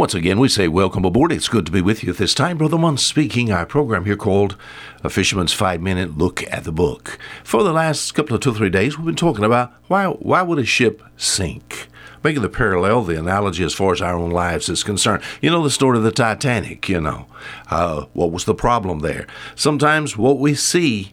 once again, we say welcome aboard. It's good to be with you at this time. Brother Munn speaking. Our program here called A Fisherman's Five Minute Look at the Book. For the last couple of two or three days, we've been talking about why, why would a ship sink? Making the parallel, the analogy as far as our own lives is concerned. You know the story of the Titanic, you know. Uh, what was the problem there? Sometimes what we see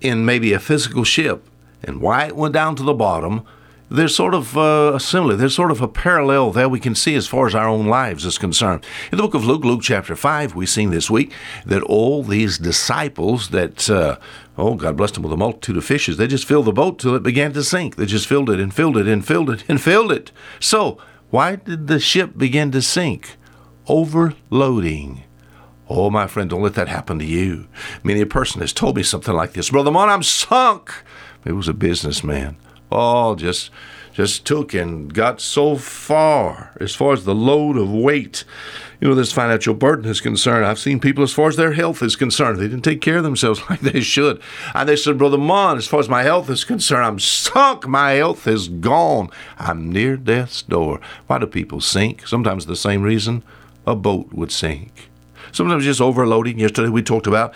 in maybe a physical ship and why it went down to the bottom there's sort of uh, similar. There's sort of a parallel there we can see as far as our own lives is concerned. In the book of Luke, Luke chapter 5, we've seen this week that all these disciples that, uh, oh, God bless them with a multitude of fishes, they just filled the boat till it began to sink. They just filled it and filled it and filled it and filled it. So, why did the ship begin to sink? Overloading. Oh, my friend, don't let that happen to you. Many a person has told me something like this Brother Mon, I'm sunk. It was a businessman all just just took and got so far as far as the load of weight. You know this financial burden is concerned. I've seen people as far as their health is concerned. They didn't take care of themselves like they should. And they said brother mon as far as my health is concerned i'm sunk my health is gone. I'm near death's door. Why do people sink? Sometimes the same reason a boat would sink. Sometimes just overloading. Yesterday we talked about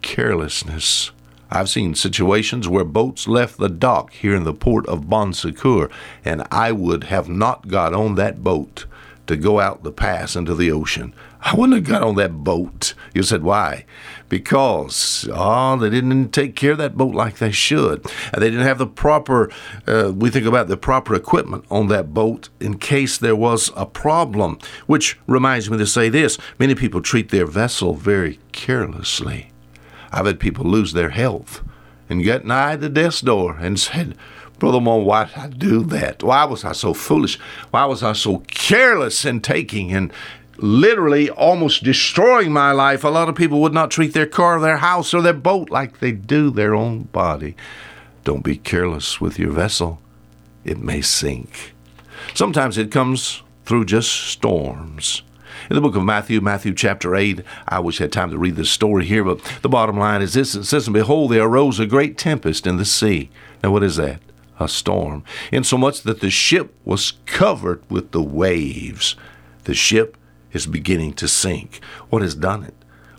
carelessness I've seen situations where boats left the dock here in the port of Bon Secour, and I would have not got on that boat to go out the pass into the ocean. I wouldn't have got on that boat. You said, why? Because, oh, they didn't take care of that boat like they should. They didn't have the proper, uh, we think about the proper equipment on that boat in case there was a problem. Which reminds me to say this many people treat their vessel very carelessly. I've had people lose their health and get nigh the death's door and said, Brother Mon, why did I do that? Why was I so foolish? Why was I so careless in taking and literally almost destroying my life? A lot of people would not treat their car, their house, or their boat like they do their own body. Don't be careless with your vessel, it may sink. Sometimes it comes through just storms. In the book of Matthew, Matthew chapter 8, I wish I had time to read this story here, but the bottom line is this it says, And behold, there arose a great tempest in the sea. Now, what is that? A storm. Insomuch that the ship was covered with the waves. The ship is beginning to sink. What has done it?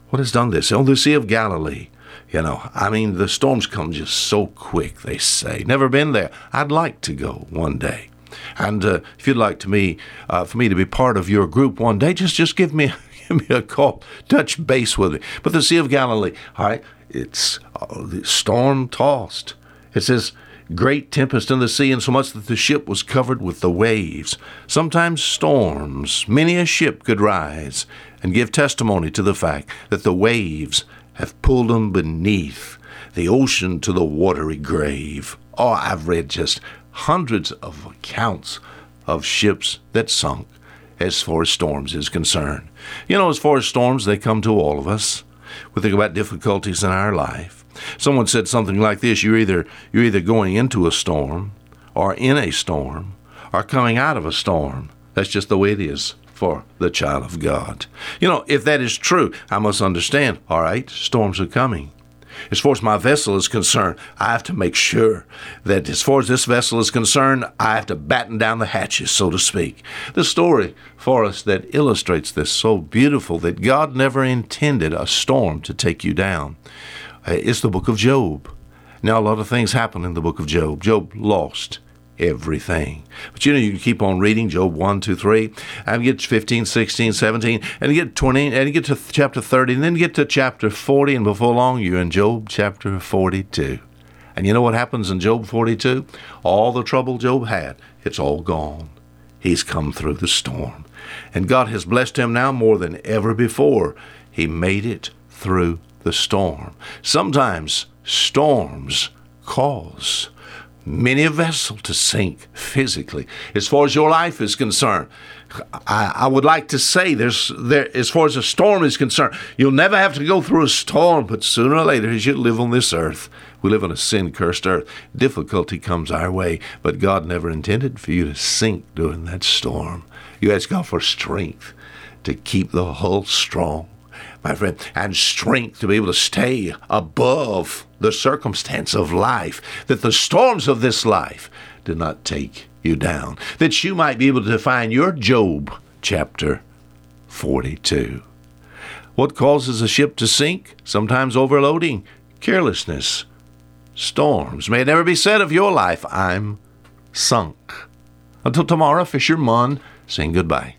What has done this? On the Sea of Galilee. You know, I mean, the storms come just so quick, they say. Never been there. I'd like to go one day. And uh, if you'd like to me, uh, for me to be part of your group one day, just just give me give me a call, touch base with me. But the Sea of Galilee, all right, it's uh, storm tossed. It says great tempest in the sea, and so much that the ship was covered with the waves. Sometimes storms, many a ship could rise and give testimony to the fact that the waves have pulled them beneath the ocean to the watery grave. Oh, I've read just hundreds of accounts of ships that sunk as far as storms is concerned. You know, as far as storms, they come to all of us. We think about difficulties in our life. Someone said something like this you're either, you're either going into a storm, or in a storm, or coming out of a storm. That's just the way it is for the child of God. You know, if that is true, I must understand all right, storms are coming. As far as my vessel is concerned, I have to make sure that as far as this vessel is concerned, I have to batten down the hatches, so to speak. The story for us that illustrates this so beautiful that God never intended a storm to take you down uh, is the book of Job. Now, a lot of things happen in the book of Job. Job lost everything. But you know, you can keep on reading Job 1, 2, 3, and get 15, 16, 17, and get 20, and you get to chapter 30, and then you get to chapter 40, and before long, you're in Job chapter 42. And you know what happens in Job 42? All the trouble Job had, it's all gone. He's come through the storm. And God has blessed him now more than ever before. He made it through the storm. Sometimes storms cause many a vessel to sink physically. As far as your life is concerned, I, I, would like to say there's there as far as a storm is concerned, you'll never have to go through a storm, but sooner or later, as you live on this earth, we live on a sin cursed earth. Difficulty comes our way, but God never intended for you to sink during that storm. You ask God for strength to keep the hull strong my friend, and strength to be able to stay above the circumstance of life, that the storms of this life did not take you down, that you might be able to find your Job chapter 42. What causes a ship to sink? Sometimes overloading, carelessness, storms. May it never be said of your life, I'm sunk. Until tomorrow, Fisherman, saying goodbye.